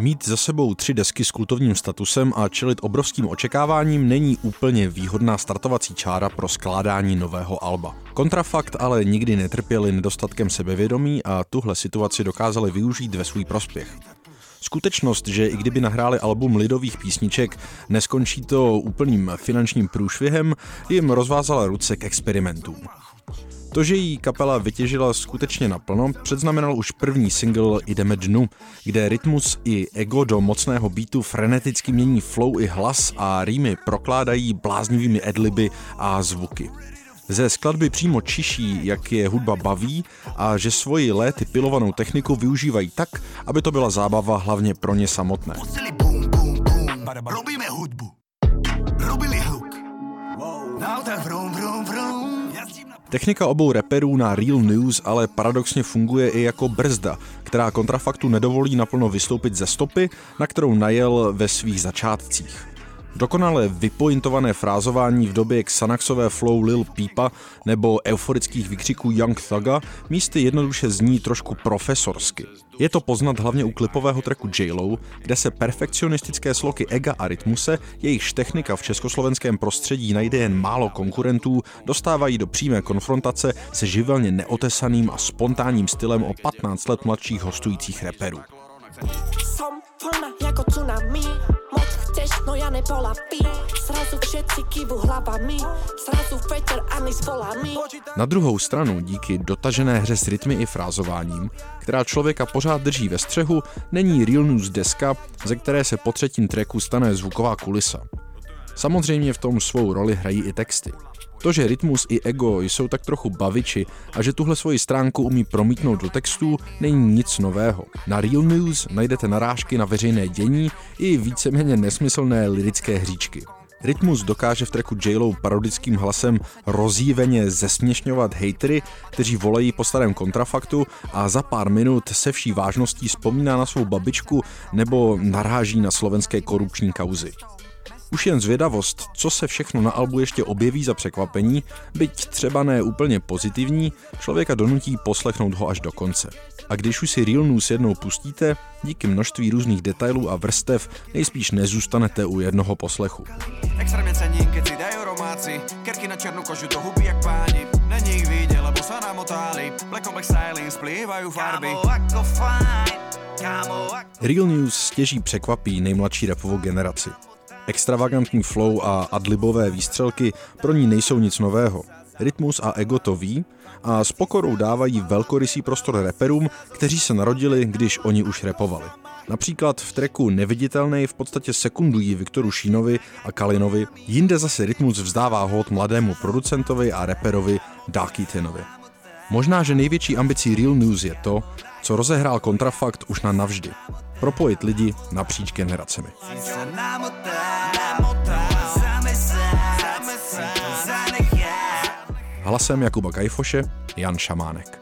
Mít za sebou tři desky s kultovním statusem a čelit obrovským očekáváním není úplně výhodná startovací čára pro skládání nového alba. Kontrafakt ale nikdy netrpěli nedostatkem sebevědomí a tuhle situaci dokázali využít ve svůj prospěch. Skutečnost, že i kdyby nahráli album lidových písniček, neskončí to úplným finančním průšvihem, jim rozvázala ruce k experimentům. To, že jí kapela vytěžila skutečně naplno, předznamenal už první single Jdeme dnu, kde rytmus i ego do mocného beatu freneticky mění flow i hlas a rýmy prokládají bláznivými edliby a zvuky. Ze skladby přímo čiší, jak je hudba baví a že svoji léty pilovanou techniku využívají tak, aby to byla zábava hlavně pro ně samotné. Robíme hudbu. Robili hluk. Na vrum, vrum, vrum. Technika obou reperů na Real News ale paradoxně funguje i jako brzda, která kontrafaktu nedovolí naplno vystoupit ze stopy, na kterou najel ve svých začátcích. Dokonale vypointované frázování v době Xanaxové flow Lil Peepa nebo euforických výkřiků Young Thugga místy jednoduše zní trošku profesorsky. Je to poznat hlavně u klipového tracku j kde se perfekcionistické sloky Ega a Rytmuse, jejichž technika v československém prostředí najde jen málo konkurentů, dostávají do přímé konfrontace se živelně neotesaným a spontánním stylem o 15 let mladších hostujících reperů. Som jako tsunami, chceš, no ja Zrazu všetci kivu hlavami, zrazu veter ani s volami. Na druhou stranu, díky dotažené hře s rytmy i frázováním, která člověka pořád drží ve střehu, není Real News deska, ze které se po třetím tracku stane zvuková kulisa. Samozřejmě v tom svou roli hrají i texty. To, že Rytmus i Ego jsou tak trochu baviči a že tuhle svoji stránku umí promítnout do textů, není nic nového. Na Real News najdete narážky na veřejné dění i víceméně nesmyslné lirické hříčky. Rytmus dokáže v treku j parodickým hlasem rozjíveně zesměšňovat hejtery, kteří volají po starém kontrafaktu a za pár minut se vší vážností vzpomíná na svou babičku nebo naráží na slovenské korupční kauzy. Už jen zvědavost, co se všechno na albu ještě objeví za překvapení, byť třeba ne úplně pozitivní, člověka donutí poslechnout ho až do konce. A když už si Real News jednou pustíte, díky množství různých detailů a vrstev nejspíš nezůstanete u jednoho poslechu. Extrémně cením, keď si dajú romáci, kerky na černou kožu to hubí jak páni. Není ich vidět, lebo sa nám otáli, black on black styling, splývajú farby. Real News stěží překvapí nejmladší repovou generaci. Extravagantní flow a adlibové výstřelky pro ní nejsou nic nového. Rytmus a ego to ví a s pokorou dávají velkorysý prostor reperům, kteří se narodili, když oni už repovali. Například v treku Neviditelný v podstatě sekundují Viktoru Šínovi a Kalinovi, jinde zase Rytmus vzdává hod mladému producentovi a reperovi Darky Tinovi. Možná, že největší ambicí Real News je to, co rozehrál kontrafakt už na navždy. Propojit lidi napříč generacemi. Hlasem Jakuba Kajfoše, Jan Šamánek.